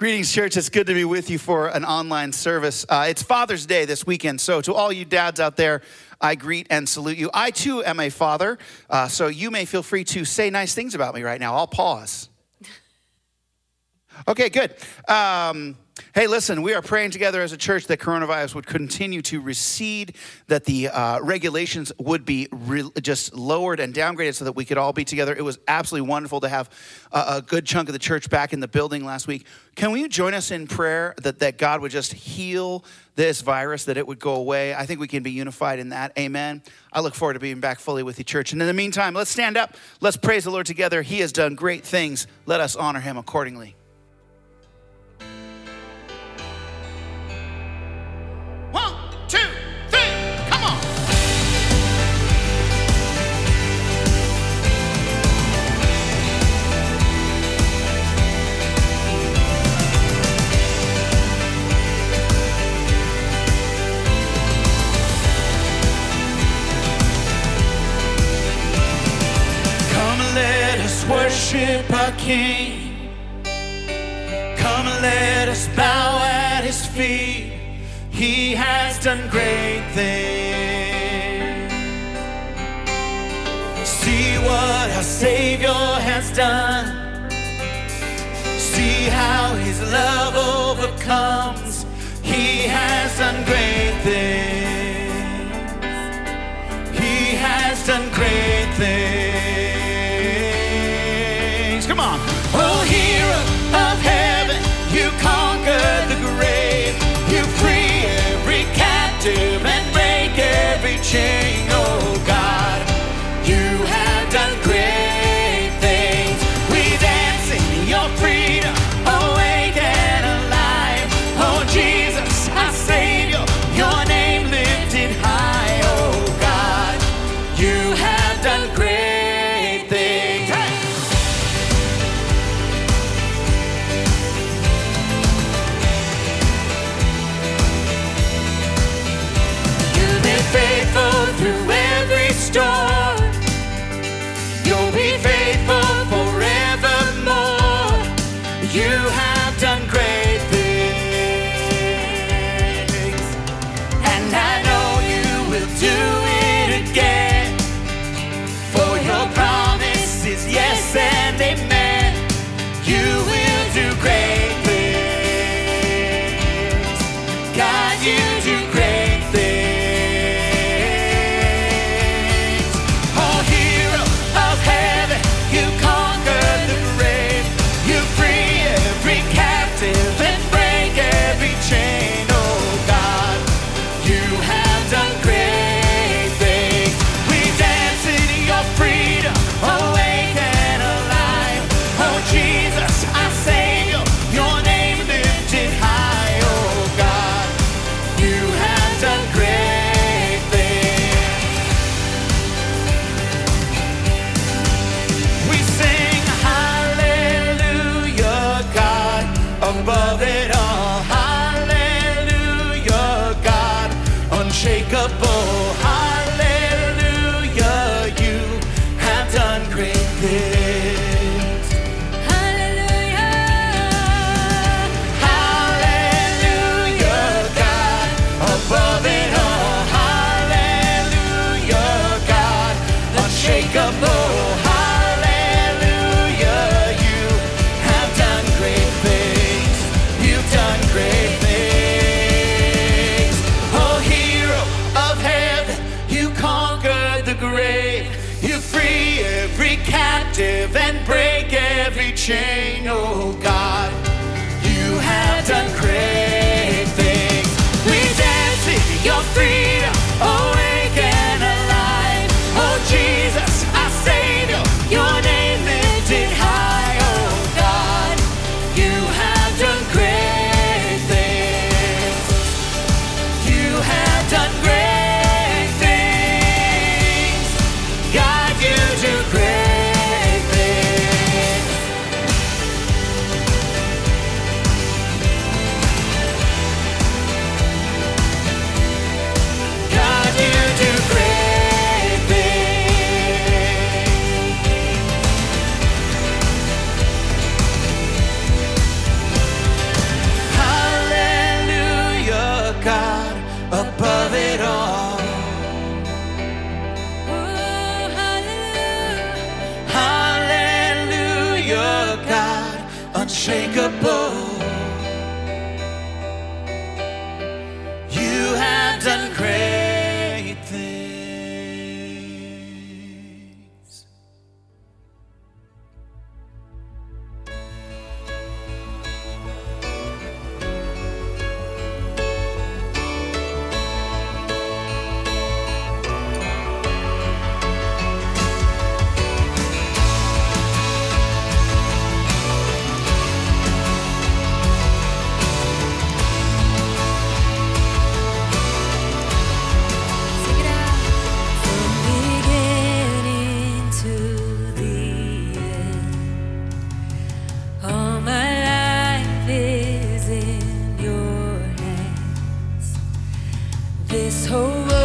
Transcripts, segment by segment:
Greetings, church. It's good to be with you for an online service. Uh, it's Father's Day this weekend. So, to all you dads out there, I greet and salute you. I too am a father, uh, so you may feel free to say nice things about me right now. I'll pause. Okay, good. Um, hey, listen, we are praying together as a church that coronavirus would continue to recede, that the uh, regulations would be re- just lowered and downgraded so that we could all be together. It was absolutely wonderful to have a, a good chunk of the church back in the building last week. Can you join us in prayer that, that God would just heal this virus, that it would go away? I think we can be unified in that. Amen. I look forward to being back fully with you, church. And in the meantime, let's stand up. Let's praise the Lord together. He has done great things. Let us honor him accordingly. King. Come and let us bow at his feet. He has done great things. See what our Savior has done. See how his love overcomes. He has done great every This whole world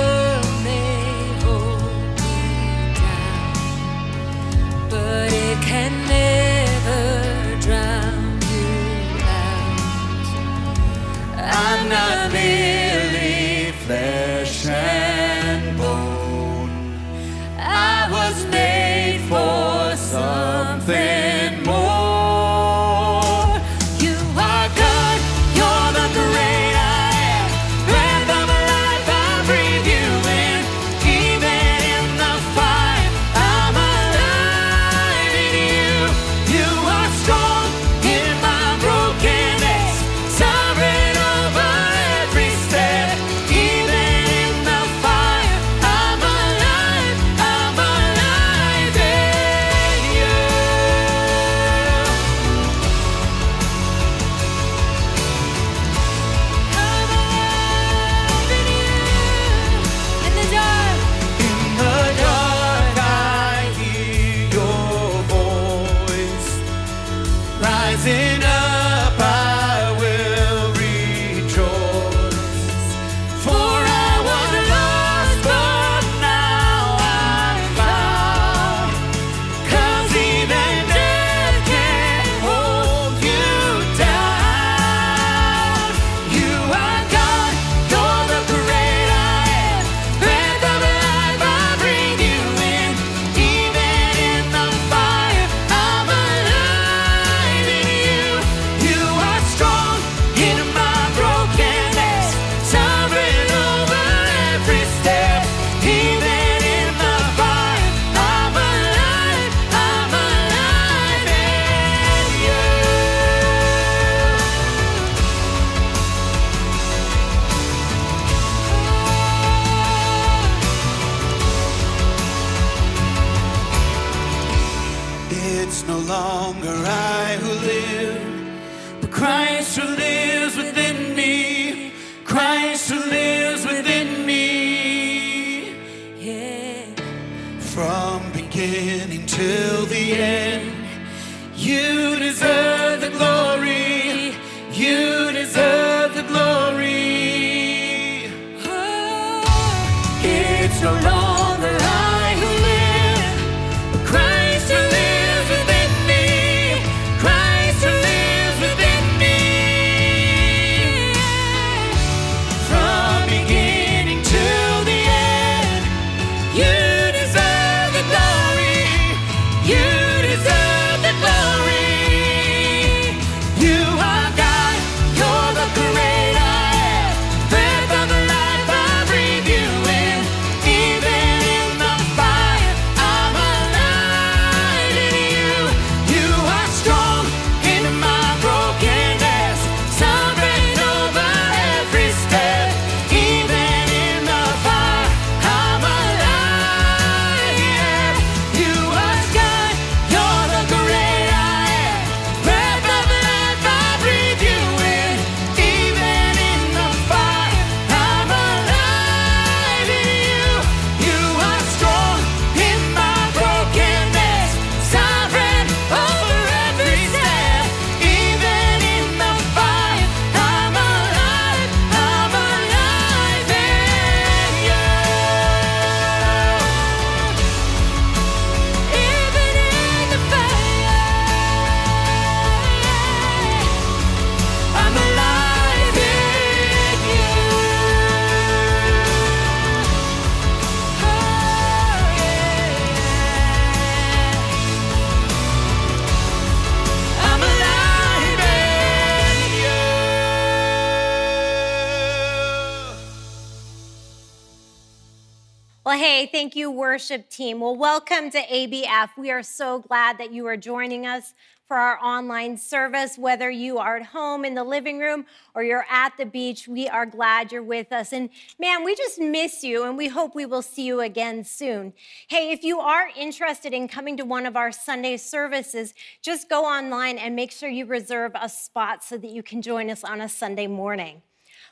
worship team. Well, welcome to ABF. We are so glad that you are joining us for our online service. Whether you are at home in the living room or you're at the beach, we are glad you're with us. And man, we just miss you and we hope we will see you again soon. Hey, if you are interested in coming to one of our Sunday services, just go online and make sure you reserve a spot so that you can join us on a Sunday morning.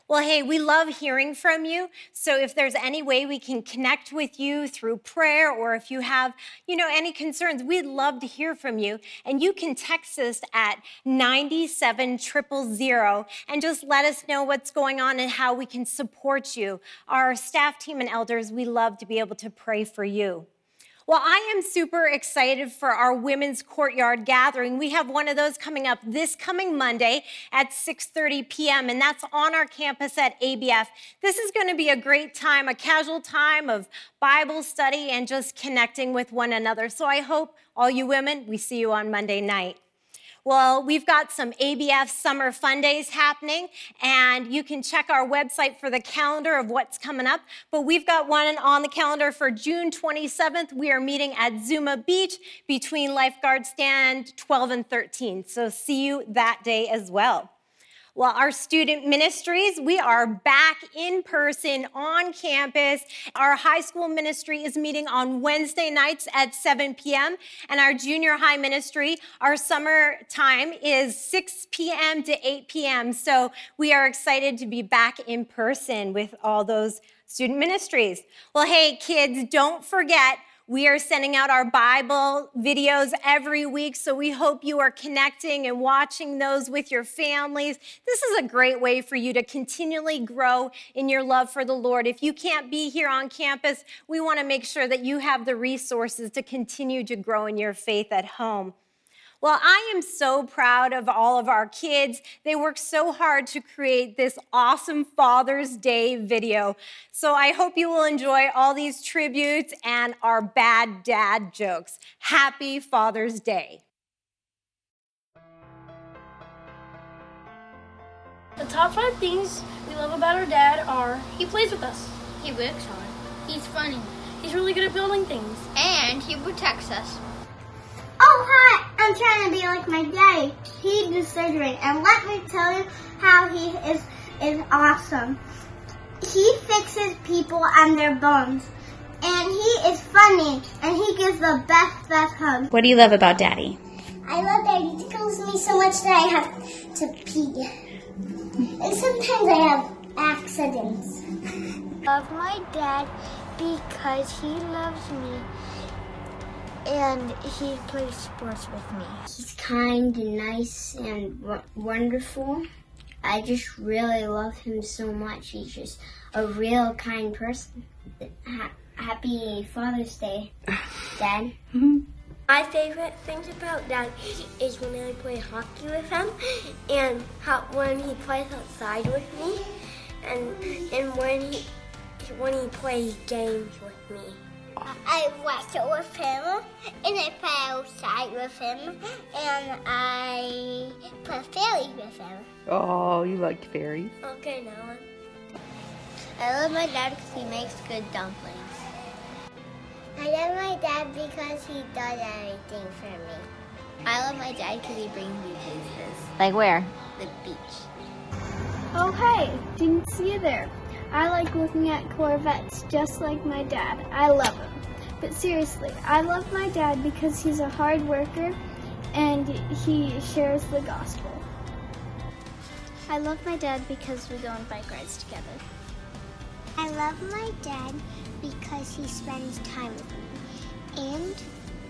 Well, hey, we love hearing from you. So if there's any way we can connect with you through prayer or if you have, you know, any concerns, we'd love to hear from you. And you can text us at 97000 and just let us know what's going on and how we can support you. Our staff team and elders, we love to be able to pray for you. Well, I am super excited for our women's courtyard gathering. We have one of those coming up this coming Monday at 6:30 p.m. and that's on our campus at ABF. This is going to be a great time, a casual time of Bible study and just connecting with one another. So I hope all you women, we see you on Monday night. Well, we've got some ABF summer fun days happening, and you can check our website for the calendar of what's coming up. But we've got one on the calendar for June 27th. We are meeting at Zuma Beach between lifeguard stand 12 and 13. So see you that day as well. Well, our student ministries, we are back in person on campus. Our high school ministry is meeting on Wednesday nights at 7 p.m. And our junior high ministry, our summer time is 6 p.m. to 8 p.m. So we are excited to be back in person with all those student ministries. Well, hey, kids, don't forget we are sending out our Bible videos every week, so we hope you are connecting and watching those with your families. This is a great way for you to continually grow in your love for the Lord. If you can't be here on campus, we want to make sure that you have the resources to continue to grow in your faith at home. Well, I am so proud of all of our kids. They worked so hard to create this awesome Father's Day video. So I hope you will enjoy all these tributes and our bad dad jokes. Happy Father's Day. The top five things we love about our dad are he plays with us, He works hard. He's funny. he's really good at building things, And he protects us. Oh, hi! I'm trying to be like my daddy. He did surgery, and let me tell you how he is is awesome. He fixes people and their bones, and he is funny, and he gives the best best hugs. What do you love about Daddy? I love that he tickles me so much that I have to pee, and sometimes I have accidents. Love my dad because he loves me and he plays sports with me. He's kind and nice and w- wonderful. I just really love him so much. He's just a real kind person. Ha- happy Father's Day, Dad. My favorite things about Dad is when I play hockey with him, and how when he plays outside with me, and and when he when he plays games with me. I watch it with him, and I play outside with him, and I play fairies with him. Oh, you like fairies? Okay, now I love my dad because he makes good dumplings. I love my dad because he does everything for me. I love my dad because he brings me places. Like where? The beach. Oh, hey, didn't see you there. I like looking at Corvettes just like my dad. I love him. But seriously, I love my dad because he's a hard worker and he shares the gospel. I love my dad because we go on bike rides together. I love my dad because he spends time with me and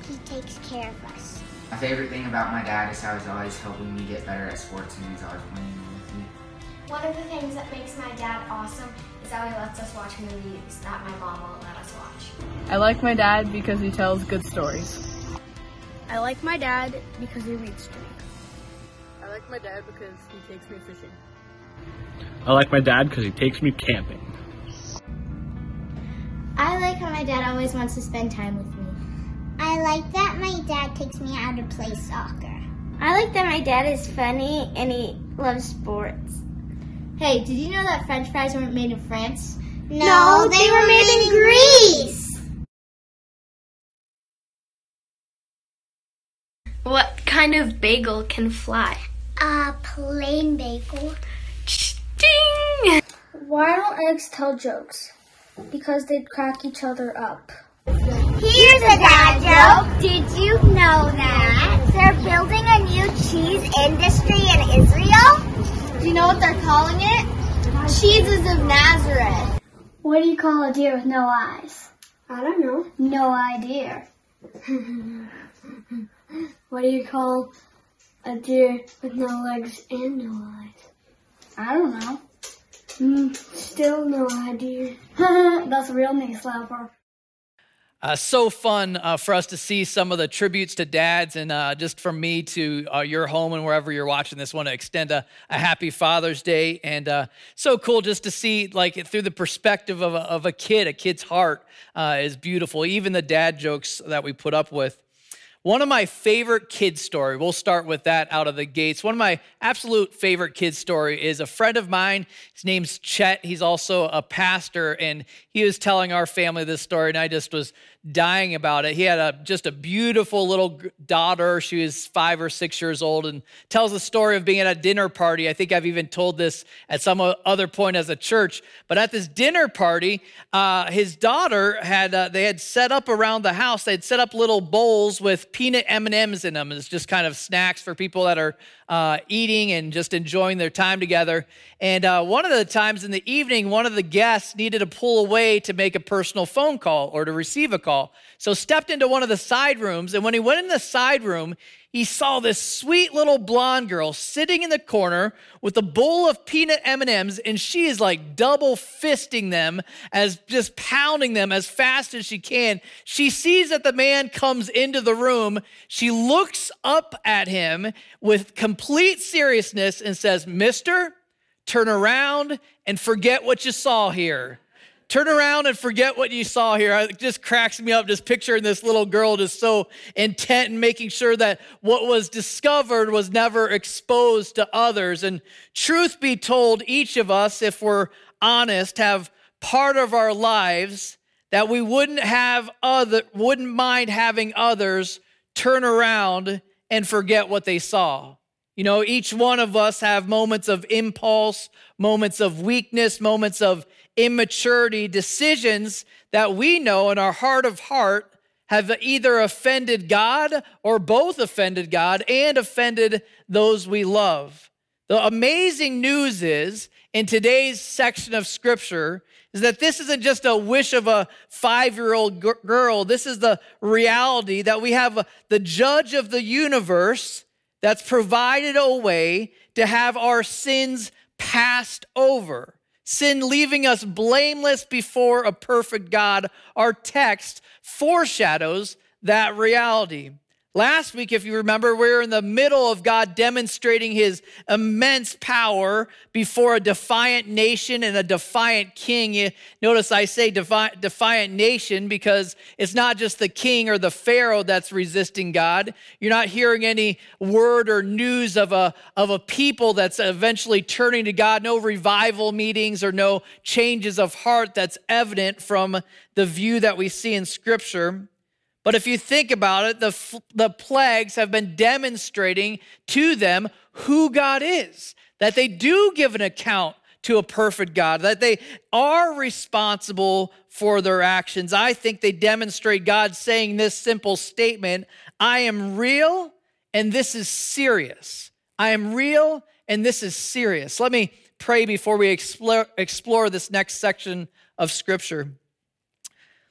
he takes care of us. My favorite thing about my dad is how he's always helping me get better at sports and he's always playing with me. One of the things that makes my dad awesome is how he lets us watch movies that my mom won't let us watch. I like my dad because he tells good stories. I like my dad because he reads to me. I like my dad because he takes me fishing. I like my dad because he takes me camping. I like how my dad always wants to spend time with me. I like that my dad takes me out to play soccer. I like that my dad is funny and he loves sports. Hey, did you know that french fries weren't made in France? No, they were made in Greece. What kind of bagel can fly? A plain bagel. Ding! Why don't eggs tell jokes? Because they'd crack each other up. Here's a dad joke. Did you know that they're building a new cheese industry in Israel? Do you know what they're calling it? Cheeses of Nazareth. What do you call a deer with no eyes? I don't know. No idea. what do you call a deer with no legs and no eyes? I don't know. Mm, still no idea. That's a real knee slapper. Uh, so fun uh, for us to see some of the tributes to dads, and uh, just from me to uh, your home and wherever you're watching this, want to extend a, a happy Father's Day. And uh, so cool just to see, like, through the perspective of a, of a kid, a kid's heart uh, is beautiful. Even the dad jokes that we put up with. One of my favorite kid story, we'll start with that out of the gates. One of my absolute favorite kid story is a friend of mine. His name's Chet. He's also a pastor, and he was telling our family this story, and I just was dying about it. He had a just a beautiful little daughter. She was five or six years old, and tells the story of being at a dinner party. I think I've even told this at some other point as a church. But at this dinner party, uh, his daughter had uh, they had set up around the house. They had set up little bowls with peanut M and M's in them. It's just kind of snacks for people that are uh, eating and just enjoying their time together. And uh, one of the times in the evening, one of the guests needed to pull away to make a personal phone call or to receive a call. So stepped into one of the side rooms, and when he went in the side room, he saw this sweet little blonde girl sitting in the corner with a bowl of peanut M&Ms and she is like double fisting them as just pounding them as fast as she can. She sees that the man comes into the room. She looks up at him with complete seriousness and says, "Mister, turn around and forget what you saw here." Turn around and forget what you saw here. It just cracks me up just picturing this little girl just so intent in making sure that what was discovered was never exposed to others. And truth be told, each of us, if we're honest, have part of our lives that we wouldn't have other wouldn't mind having others turn around and forget what they saw. You know, each one of us have moments of impulse, moments of weakness, moments of immaturity, decisions that we know in our heart of heart have either offended God or both offended God and offended those we love. The amazing news is in today's section of scripture is that this isn't just a wish of a five year old girl. This is the reality that we have the judge of the universe that's provided a way to have our sins passed over sin leaving us blameless before a perfect God. Our text foreshadows that reality. Last week, if you remember, we are in the middle of God demonstrating his immense power before a defiant nation and a defiant king. You notice I say defi- defiant nation because it's not just the king or the pharaoh that's resisting God. You're not hearing any word or news of a, of a people that's eventually turning to God. No revival meetings or no changes of heart that's evident from the view that we see in Scripture. But if you think about it, the, the plagues have been demonstrating to them who God is, that they do give an account to a perfect God, that they are responsible for their actions. I think they demonstrate God saying this simple statement I am real and this is serious. I am real and this is serious. Let me pray before we explore, explore this next section of Scripture.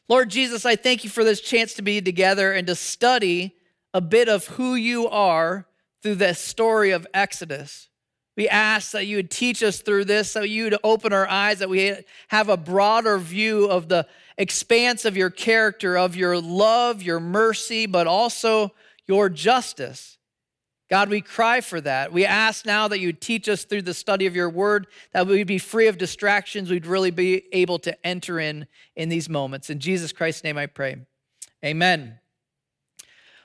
Lord Jesus, I thank you for this chance to be together and to study a bit of who you are through the story of Exodus. We ask that you would teach us through this, so you would open our eyes, that we have a broader view of the expanse of your character, of your love, your mercy, but also your justice. God, we cry for that. We ask now that you teach us through the study of your word, that we'd be free of distractions, we'd really be able to enter in in these moments. In Jesus Christ's name I pray. Amen.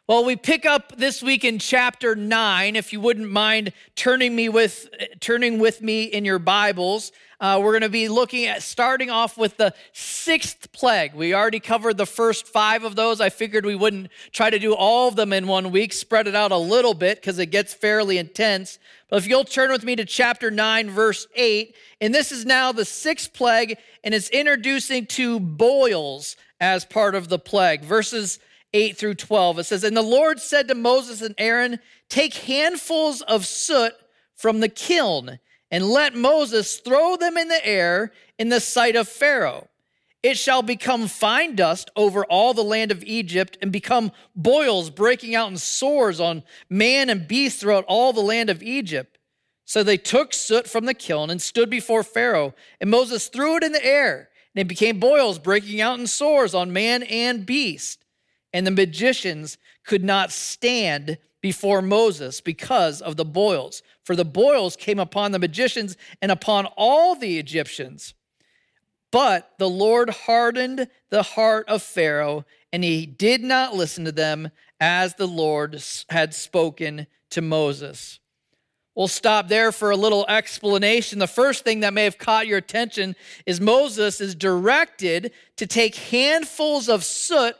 Well, we pick up this week in chapter 9 if you wouldn't mind turning me with turning with me in your Bibles. Uh, we're going to be looking at starting off with the sixth plague. We already covered the first five of those. I figured we wouldn't try to do all of them in one week, spread it out a little bit because it gets fairly intense. But if you'll turn with me to chapter 9, verse 8, and this is now the sixth plague, and it's introducing to boils as part of the plague. Verses 8 through 12. It says, And the Lord said to Moses and Aaron, Take handfuls of soot from the kiln and let Moses throw them in the air in the sight of Pharaoh. It shall become fine dust over all the land of Egypt and become boils breaking out in sores on man and beast throughout all the land of Egypt. So they took soot from the kiln and stood before Pharaoh, and Moses threw it in the air, and it became boils breaking out in sores on man and beast and the magicians could not stand before Moses because of the boils, for the boils came upon the magicians and upon all the Egyptians. But the Lord hardened the heart of Pharaoh, and he did not listen to them as the Lord had spoken to Moses. We'll stop there for a little explanation. The first thing that may have caught your attention is Moses is directed to take handfuls of soot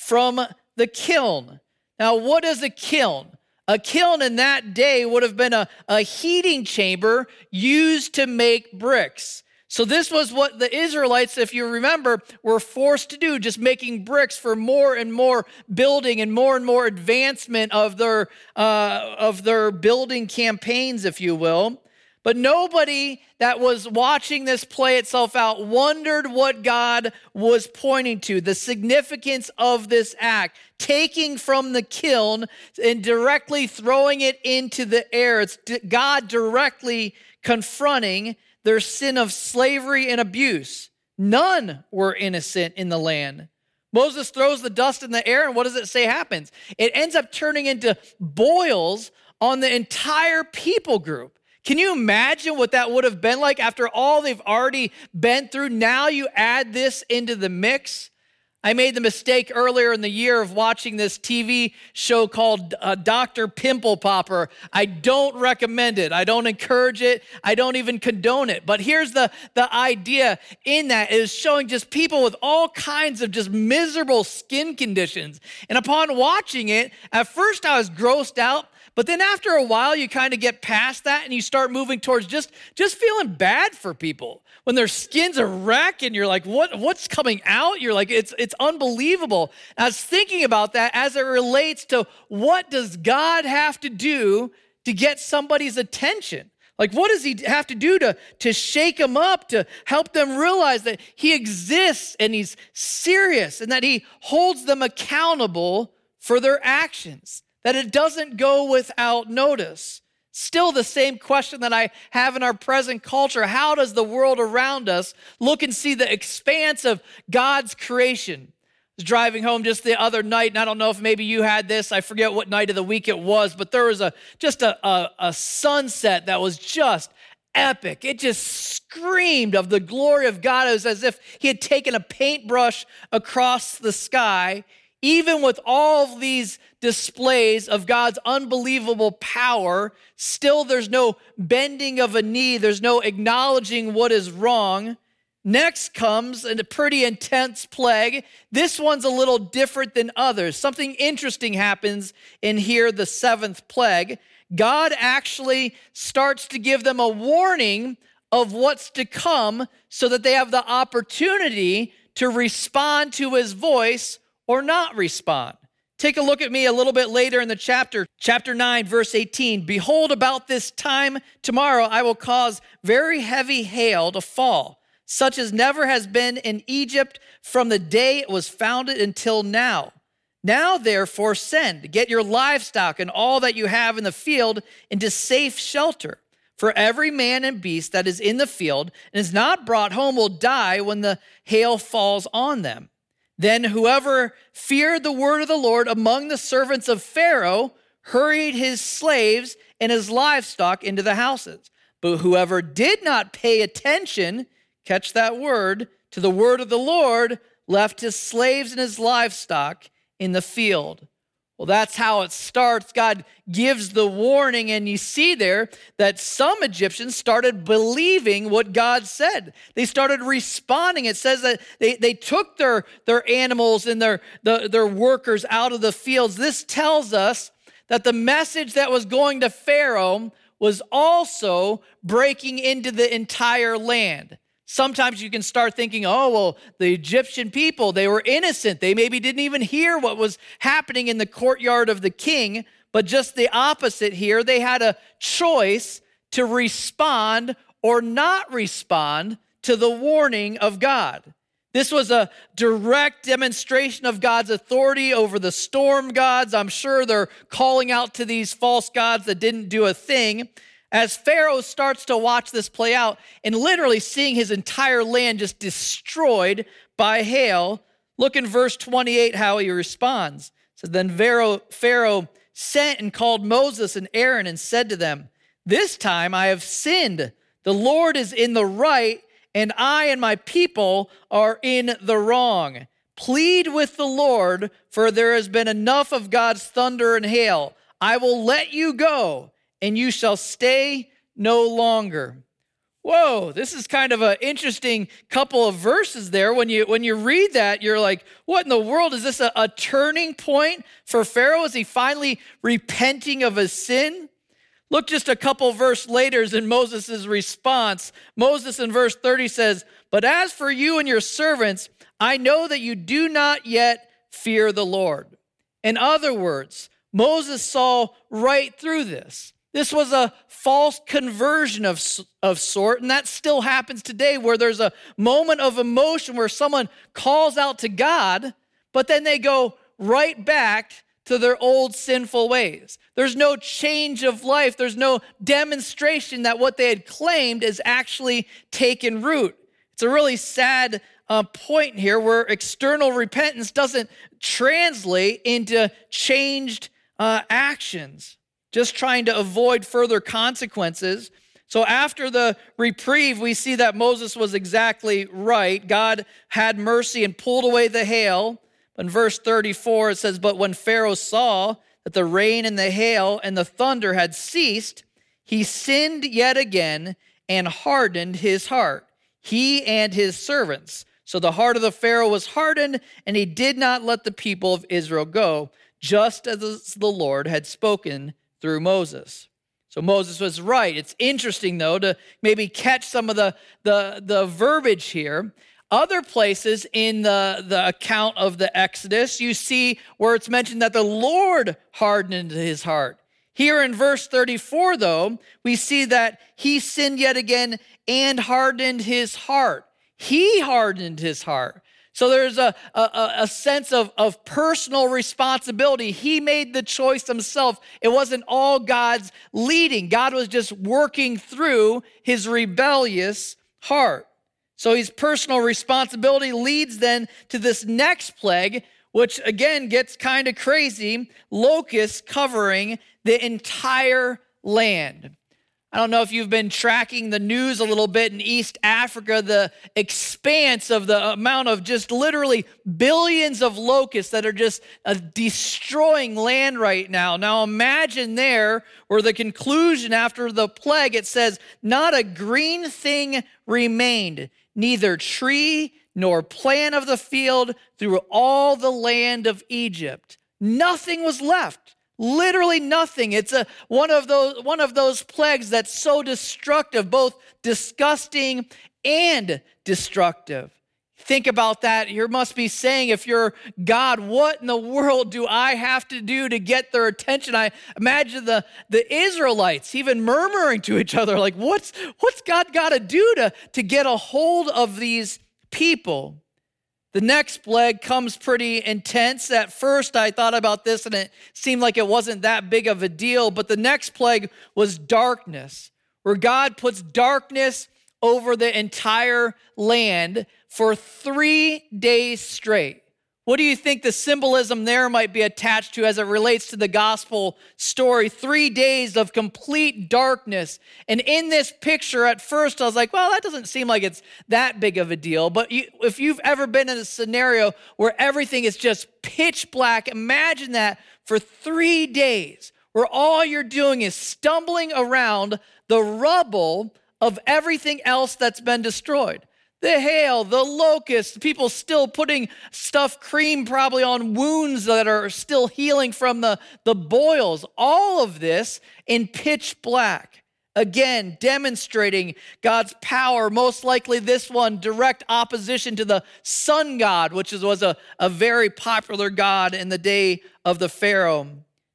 from the kiln. Now, what is a kiln? A kiln in that day would have been a, a heating chamber used to make bricks. So, this was what the Israelites, if you remember, were forced to do, just making bricks for more and more building and more and more advancement of their, uh, of their building campaigns, if you will. But nobody that was watching this play itself out wondered what God was pointing to, the significance of this act, taking from the kiln and directly throwing it into the air. It's God directly confronting their sin of slavery and abuse. None were innocent in the land. Moses throws the dust in the air, and what does it say happens? It ends up turning into boils on the entire people group. Can you imagine what that would have been like after all they've already been through? Now you add this into the mix. I made the mistake earlier in the year of watching this TV show called uh, Dr. Pimple Popper. I don't recommend it. I don't encourage it. I don't even condone it. But here's the, the idea in that is showing just people with all kinds of just miserable skin conditions. And upon watching it, at first I was grossed out but then after a while, you kind of get past that and you start moving towards just, just feeling bad for people. When their skin's a wreck and you're like, what, what's coming out? You're like, it's, it's unbelievable. And I was thinking about that as it relates to what does God have to do to get somebody's attention? Like, what does he have to do to, to shake them up, to help them realize that he exists and he's serious and that he holds them accountable for their actions? That it doesn't go without notice. Still, the same question that I have in our present culture how does the world around us look and see the expanse of God's creation? Driving home just the other night, and I don't know if maybe you had this. I forget what night of the week it was, but there was a just a, a, a sunset that was just epic. It just screamed of the glory of God. It was as if He had taken a paintbrush across the sky even with all these displays of God's unbelievable power, still there's no bending of a knee, there's no acknowledging what is wrong. Next comes a pretty intense plague. This one's a little different than others. Something interesting happens in here, the seventh plague. God actually starts to give them a warning of what's to come so that they have the opportunity to respond to his voice or not respond. Take a look at me a little bit later in the chapter, chapter 9, verse 18. Behold, about this time tomorrow I will cause very heavy hail to fall, such as never has been in Egypt from the day it was founded until now. Now, therefore, send, get your livestock and all that you have in the field into safe shelter. For every man and beast that is in the field and is not brought home will die when the hail falls on them. Then whoever feared the word of the Lord among the servants of Pharaoh hurried his slaves and his livestock into the houses. But whoever did not pay attention, catch that word, to the word of the Lord, left his slaves and his livestock in the field. Well, that's how it starts. God gives the warning, and you see there that some Egyptians started believing what God said. They started responding. It says that they, they took their, their animals and their, the, their workers out of the fields. This tells us that the message that was going to Pharaoh was also breaking into the entire land. Sometimes you can start thinking, oh, well, the Egyptian people, they were innocent. They maybe didn't even hear what was happening in the courtyard of the king, but just the opposite here. They had a choice to respond or not respond to the warning of God. This was a direct demonstration of God's authority over the storm gods. I'm sure they're calling out to these false gods that didn't do a thing as Pharaoh starts to watch this play out and literally seeing his entire land just destroyed by hail, look in verse 28 how he responds. So then Pharaoh, Pharaoh sent and called Moses and Aaron and said to them, This time I have sinned. The Lord is in the right, and I and my people are in the wrong. Plead with the Lord, for there has been enough of God's thunder and hail. I will let you go and you shall stay no longer. Whoa, this is kind of an interesting couple of verses there. When you when you read that, you're like, what in the world? Is this a, a turning point for Pharaoh? Is he finally repenting of his sin? Look just a couple verse later in Moses' response. Moses in verse 30 says, But as for you and your servants, I know that you do not yet fear the Lord. In other words, Moses saw right through this. This was a false conversion of, of sort, and that still happens today where there's a moment of emotion where someone calls out to God, but then they go right back to their old sinful ways. There's no change of life, there's no demonstration that what they had claimed is actually taken root. It's a really sad uh, point here where external repentance doesn't translate into changed uh, actions just trying to avoid further consequences. So after the reprieve, we see that Moses was exactly right. God had mercy and pulled away the hail. In verse 34, it says, But when Pharaoh saw that the rain and the hail and the thunder had ceased, he sinned yet again and hardened his heart, he and his servants. So the heart of the Pharaoh was hardened, and he did not let the people of Israel go, just as the Lord had spoken through Moses. So Moses was right. It's interesting, though, to maybe catch some of the, the, the verbiage here. Other places in the, the account of the Exodus, you see where it's mentioned that the Lord hardened his heart. Here in verse 34, though, we see that he sinned yet again and hardened his heart. He hardened his heart. So there's a, a, a, sense of, of personal responsibility. He made the choice himself. It wasn't all God's leading, God was just working through his rebellious heart. So his personal responsibility leads then to this next plague, which again gets kind of crazy locusts covering the entire land. I don't know if you've been tracking the news a little bit in East Africa, the expanse of the amount of just literally billions of locusts that are just uh, destroying land right now. Now imagine there where the conclusion after the plague, it says, Not a green thing remained, neither tree nor plant of the field through all the land of Egypt. Nothing was left literally nothing. It's a one of those one of those plagues that's so destructive both disgusting and destructive. Think about that. You must be saying if you're god what in the world do i have to do to get their attention? I imagine the the israelites even murmuring to each other like what's what's god got to do to to get a hold of these people the next plague comes pretty intense. At first, I thought about this and it seemed like it wasn't that big of a deal, but the next plague was darkness, where God puts darkness over the entire land for three days straight. What do you think the symbolism there might be attached to as it relates to the gospel story? Three days of complete darkness. And in this picture, at first, I was like, well, that doesn't seem like it's that big of a deal. But you, if you've ever been in a scenario where everything is just pitch black, imagine that for three days, where all you're doing is stumbling around the rubble of everything else that's been destroyed the hail, the locusts, people still putting stuff, cream probably on wounds that are still healing from the, the boils. All of this in pitch black. Again, demonstrating God's power, most likely this one, direct opposition to the sun god, which was a, a very popular god in the day of the Pharaoh.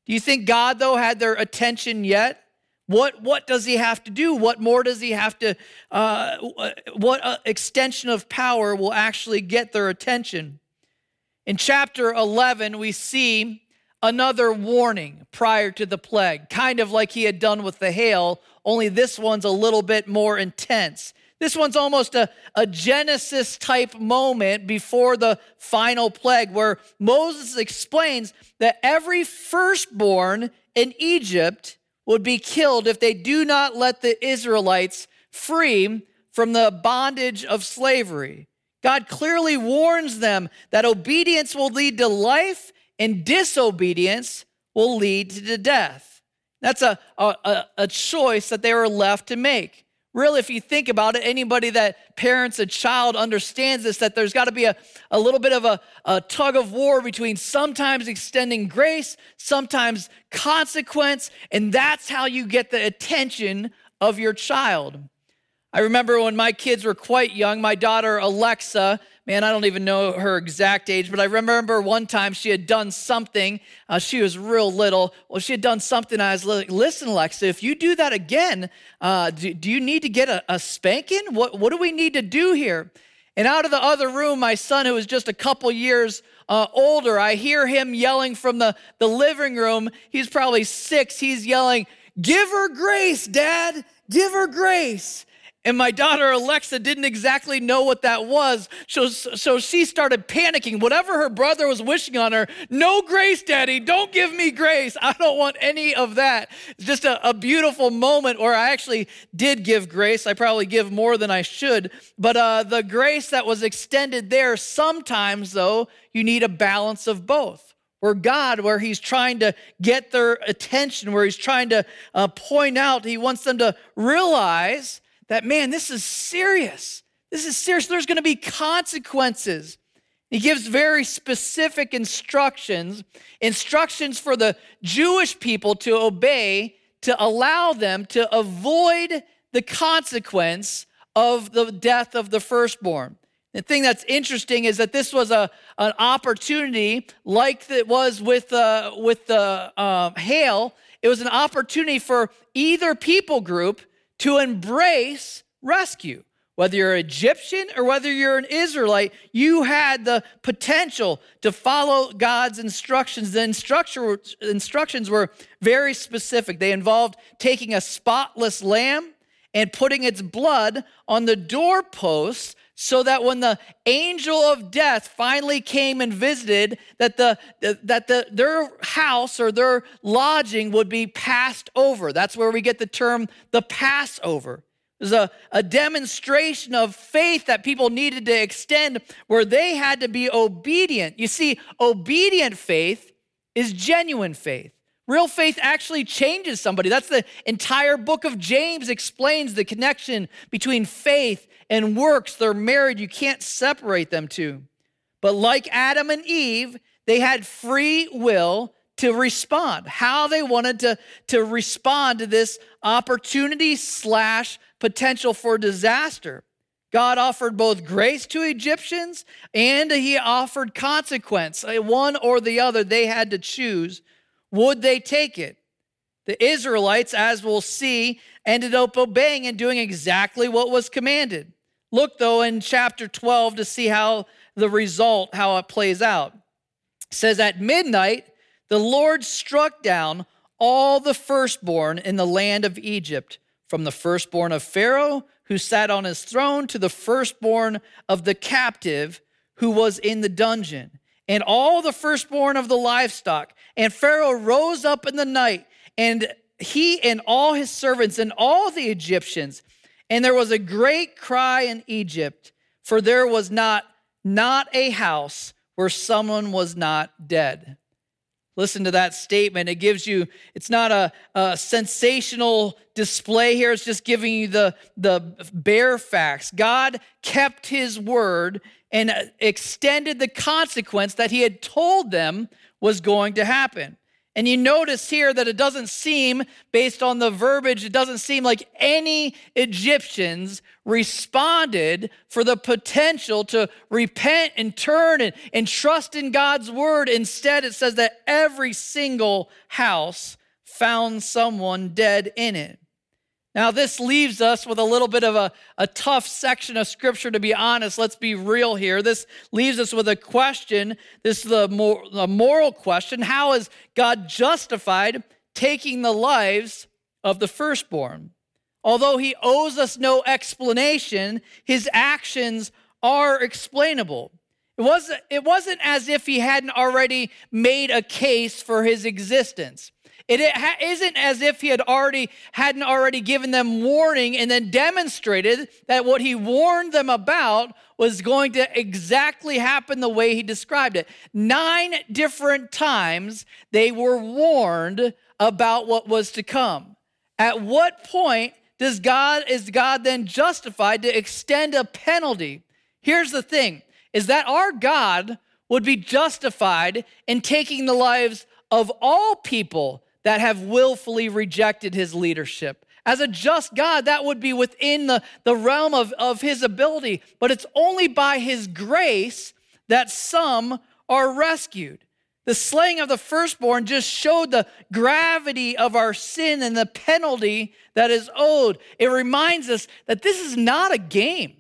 Do you think God, though, had their attention yet? What, what does he have to do? What more does he have to, uh, what uh, extension of power will actually get their attention? In chapter 11, we see another warning prior to the plague, kind of like he had done with the hail, only this one's a little bit more intense. This one's almost a, a Genesis type moment before the final plague, where Moses explains that every firstborn in Egypt would be killed if they do not let the Israelites free from the bondage of slavery. God clearly warns them that obedience will lead to life and disobedience will lead to death. That's a, a, a choice that they were left to make. Really, if you think about it, anybody that parents a child understands this that there's got to be a, a little bit of a, a tug of war between sometimes extending grace, sometimes consequence, and that's how you get the attention of your child. I remember when my kids were quite young, my daughter Alexa, man, I don't even know her exact age, but I remember one time she had done something. Uh, she was real little. Well, she had done something. I was like, listen, Alexa, if you do that again, uh, do, do, you need to get a, a spanking? What, what do we need to do here? And out of the other room, my son, who was just a couple years uh, older, I hear him yelling from the, the living room. He's probably six. He's yelling, Give her grace, Dad. Give her grace. And my daughter Alexa didn't exactly know what that was. So, so she started panicking. Whatever her brother was wishing on her, no grace, daddy, don't give me grace. I don't want any of that. It's just a, a beautiful moment where I actually did give grace. I probably give more than I should. But uh, the grace that was extended there, sometimes, though, you need a balance of both where God, where He's trying to get their attention, where He's trying to uh, point out, He wants them to realize that, man, this is serious. This is serious. There's going to be consequences. He gives very specific instructions, instructions for the Jewish people to obey, to allow them to avoid the consequence of the death of the firstborn. The thing that's interesting is that this was a, an opportunity, like it was with, uh, with the uh, hail, it was an opportunity for either people group to embrace rescue. Whether you're Egyptian or whether you're an Israelite, you had the potential to follow God's instructions. The instructions were very specific. They involved taking a spotless lamb and putting its blood on the doorposts so that when the angel of death finally came and visited that the that the their house or their lodging would be passed over. That's where we get the term the passover. There's a, a demonstration of faith that people needed to extend where they had to be obedient. You see obedient faith is genuine faith Real faith actually changes somebody. That's the entire book of James explains the connection between faith and works. They're married, you can't separate them two. But like Adam and Eve, they had free will to respond, how they wanted to, to respond to this opportunity slash potential for disaster. God offered both grace to Egyptians and he offered consequence. Uh, one or the other, they had to choose. Would they take it? The Israelites, as we'll see, ended up obeying and doing exactly what was commanded. Look, though, in chapter 12 to see how the result, how it plays out. It says, At midnight, the Lord struck down all the firstborn in the land of Egypt, from the firstborn of Pharaoh, who sat on his throne, to the firstborn of the captive who was in the dungeon. And all the firstborn of the livestock. And Pharaoh rose up in the night, and he and all his servants and all the Egyptians. And there was a great cry in Egypt, for there was not not a house where someone was not dead. Listen to that statement. It gives you, it's not a, a, sensational display here. It's just giving you the, the bare facts. God kept his word and extended the consequence that he had told them was going to happen. And you notice here that it doesn't seem, based on the verbiage, it doesn't seem like any Egyptians responded for the potential to repent and turn and, and trust in God's word. Instead, it says that every single house found someone dead in it. Now, this leaves us with a little bit of a, a tough section of scripture, to be honest. Let's be real here. This leaves us with a question. This is the, mor- the moral question How is God justified taking the lives of the firstborn? Although he owes us no explanation, his actions are explainable. It wasn't, it wasn't as if he hadn't already made a case for his existence. It isn't as if he had already hadn't already given them warning and then demonstrated that what he warned them about was going to exactly happen the way he described it. Nine different times they were warned about what was to come. At what point does God is God then justified to extend a penalty? Here's the thing is that our God would be justified in taking the lives of all people that have willfully rejected his leadership. As a just God, that would be within the, the realm of, of his ability, but it's only by his grace that some are rescued. The slaying of the firstborn just showed the gravity of our sin and the penalty that is owed. It reminds us that this is not a game.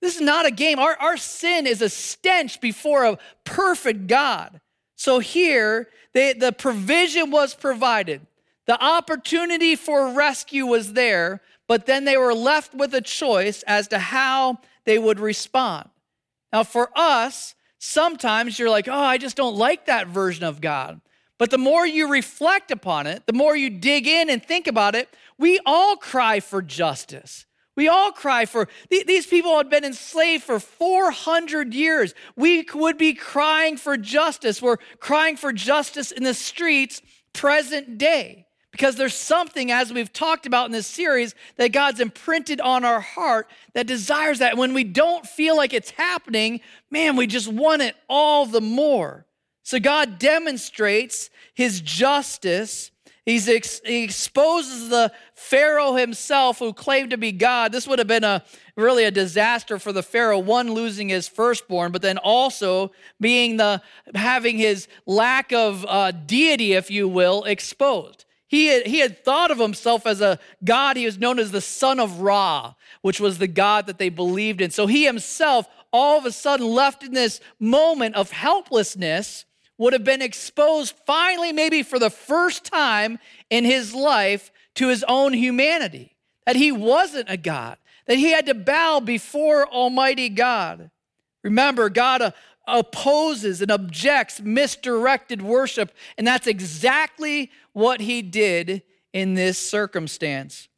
This is not a game. Our, our sin is a stench before a perfect God. So here, they, the provision was provided, the opportunity for rescue was there, but then they were left with a choice as to how they would respond. Now, for us, sometimes you're like, oh, I just don't like that version of God. But the more you reflect upon it, the more you dig in and think about it, we all cry for justice. We all cry for these people had been enslaved for 400 years. We would be crying for justice. We're crying for justice in the streets present day because there's something, as we've talked about in this series, that God's imprinted on our heart that desires that. When we don't feel like it's happening, man, we just want it all the more. So God demonstrates his justice ex- he exposes the Pharaoh himself who claimed to be God. This would have been a really a disaster for the Pharaoh, one losing his firstborn, but then also being the having his lack of uh, deity, if you will, exposed. He had, he had thought of himself as a God. He was known as the son of Ra, which was the God that they believed in. So he himself, all of a sudden, left in this moment of helplessness would have been exposed finally, maybe for the first time in his life, to his own humanity, that he wasn't a God, that he had to bow before Almighty God. Remember, God uh, opposes and objects misdirected worship, and that's exactly what he did in this circumstance.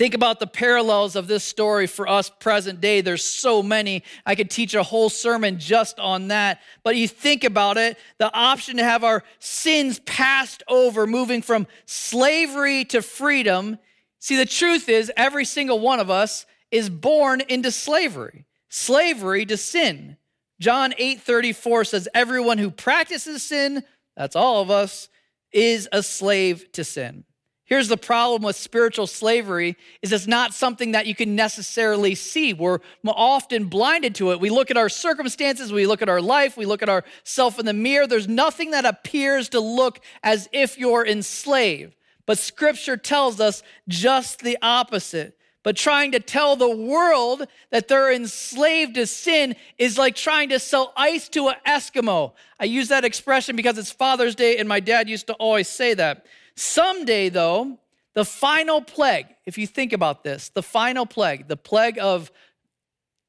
Think about the parallels of this story for us present day. There's so many. I could teach a whole sermon just on that. But you think about it the option to have our sins passed over, moving from slavery to freedom. See, the truth is, every single one of us is born into slavery, slavery to sin. John 8 34 says, Everyone who practices sin, that's all of us, is a slave to sin. Here's the problem with spiritual slavery is it's not something that you can necessarily see. We're often blinded to it. We look at our circumstances, we look at our life, we look at ourself in the mirror. There's nothing that appears to look as if you're enslaved. But scripture tells us just the opposite. But trying to tell the world that they're enslaved to sin is like trying to sell ice to an Eskimo. I use that expression because it's Father's Day and my dad used to always say that. Someday, though, the final plague, if you think about this, the final plague, the plague of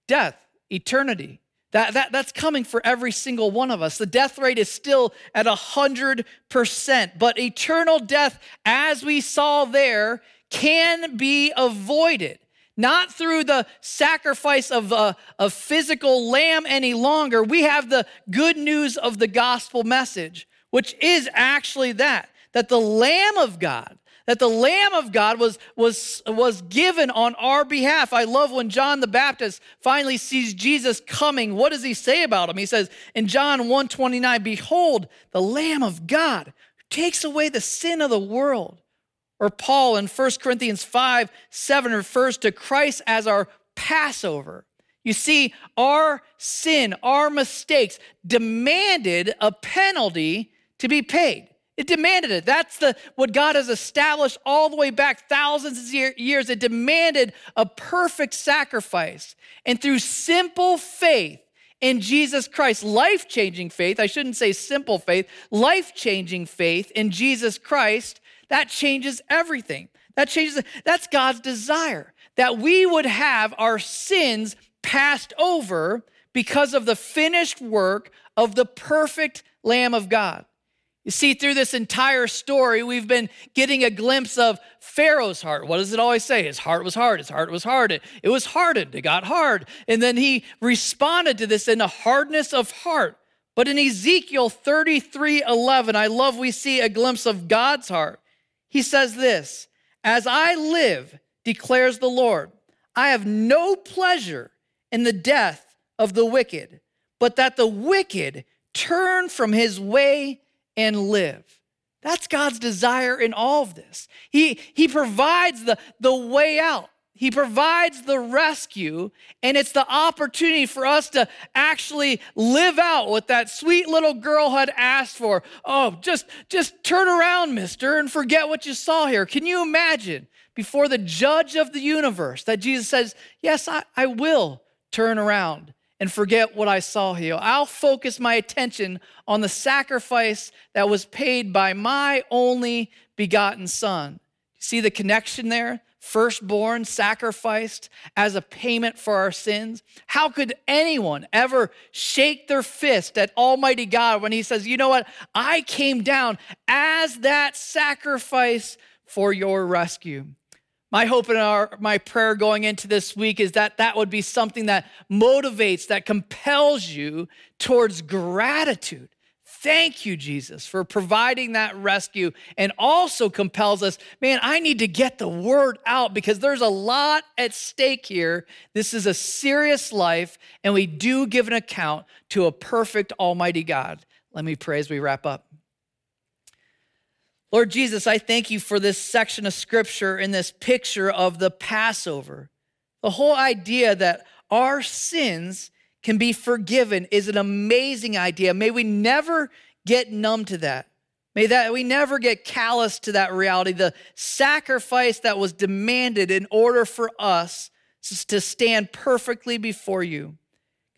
death, eternity, That, that, that's coming for every single one of us. The death rate is still at 100%, but eternal death, as we saw there, can be avoided. Not through the sacrifice of a, a physical lamb any longer. We have the good news of the gospel message, which is actually that, that the Lamb of God, that the lamb of god was was was given on our behalf. I love when john the baptist finally sees jesus coming. What does he say about him? He says in john 129 behold the lamb of god who takes away the sin of the world. Or paul in 1 corinthians 5 7 refers to christ as our passover. You see our sin our mistakes demanded a penalty to be paid it demanded it. That's the what God has established all the way back thousands of years. It demanded a perfect sacrifice. And through simple faith in Jesus Christ, life-changing faith, I shouldn't say simple faith, life-changing faith in Jesus Christ, that changes everything. That changes that's God's desire that we would have our sins passed over because of the finished work of the perfect lamb of God. You see, through this entire story, we've been getting a glimpse of Pharaoh's heart. What does it always say? His heart was hard. His heart was hard. It, it was hardened. It got hard. And then he responded to this in a hardness of heart. But in Ezekiel 33 11, I love we see a glimpse of God's heart. He says this As I live, declares the Lord, I have no pleasure in the death of the wicked, but that the wicked turn from his way and live. That's God's desire in all of this. He, he provides the, the way out. He provides the rescue, and it's the opportunity for us to actually live out what that sweet little girl had asked for. Oh, just, just turn around, mister, and forget what you saw here. Can you imagine before the judge of the universe that Jesus says, Yes, I, I will turn around and forget what I saw here. I'll focus my attention on the sacrifice that was paid by my only begotten Son. See the connection there? Firstborn sacrificed as a payment for our sins. How could anyone ever shake their fist at Almighty God when He says, You know what? I came down as that sacrifice for your rescue. My hope and our, my prayer going into this week is that that would be something that motivates, that compels you towards gratitude. Thank you, Jesus, for providing that rescue and also compels us, man, I need to get the word out because there's a lot at stake here. This is a serious life, and we do give an account to a perfect, almighty God. Let me pray as we wrap up. Lord Jesus, I thank you for this section of scripture and this picture of the Passover. The whole idea that our sins can be forgiven is an amazing idea. May we never get numb to that. May that we never get callous to that reality, the sacrifice that was demanded in order for us to stand perfectly before you.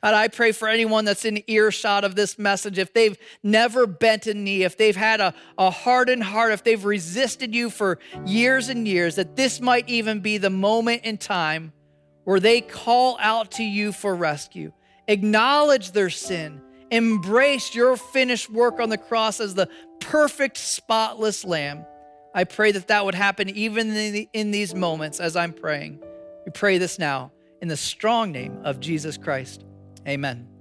God, I pray for anyone that's in earshot of this message, if they've never bent a knee, if they've had a, a hardened heart, if they've resisted you for years and years, that this might even be the moment in time where they call out to you for rescue, acknowledge their sin, embrace your finished work on the cross as the perfect, spotless lamb. I pray that that would happen even in, in these moments as I'm praying. We pray this now in the strong name of Jesus Christ. Amen.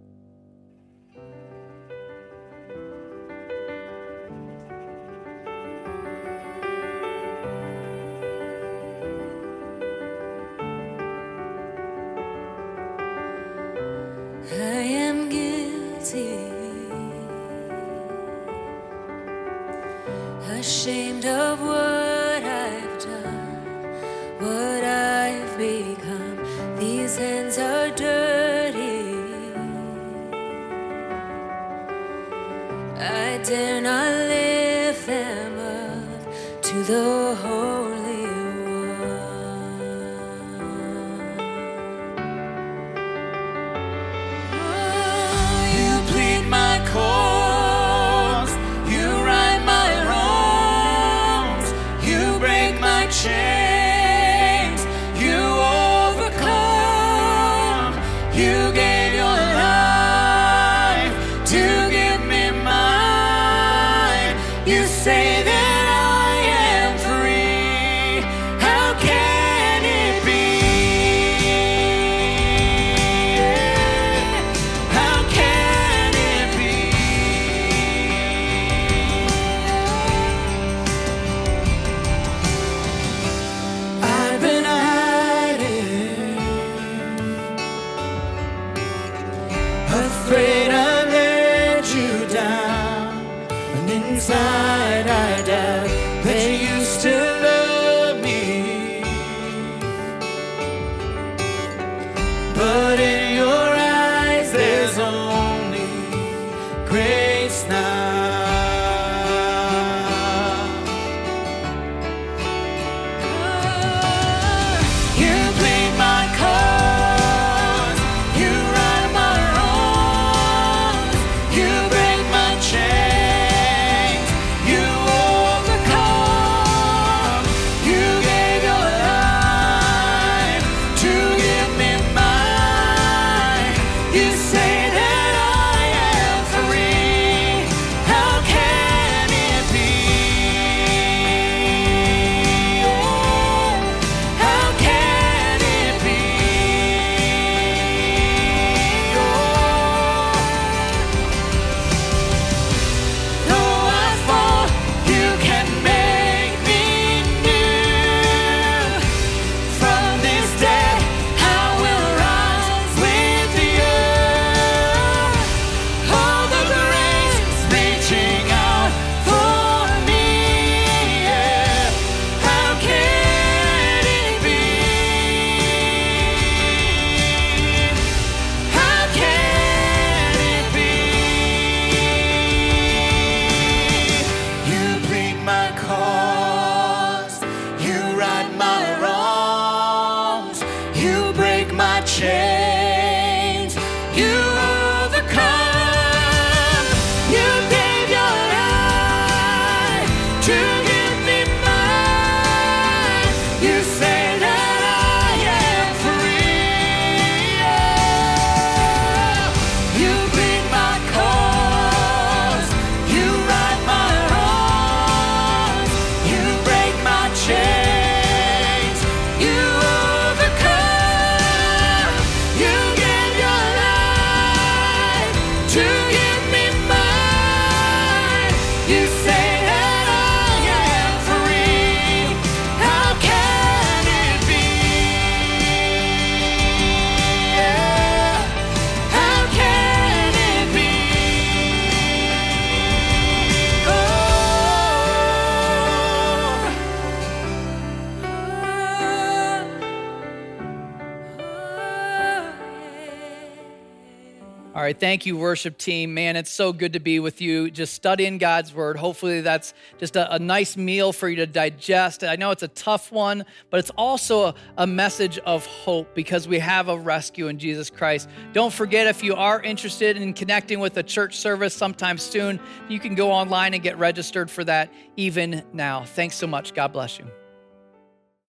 Thank you, worship team. Man, it's so good to be with you, just studying God's word. Hopefully, that's just a, a nice meal for you to digest. I know it's a tough one, but it's also a, a message of hope because we have a rescue in Jesus Christ. Don't forget, if you are interested in connecting with a church service sometime soon, you can go online and get registered for that even now. Thanks so much. God bless you.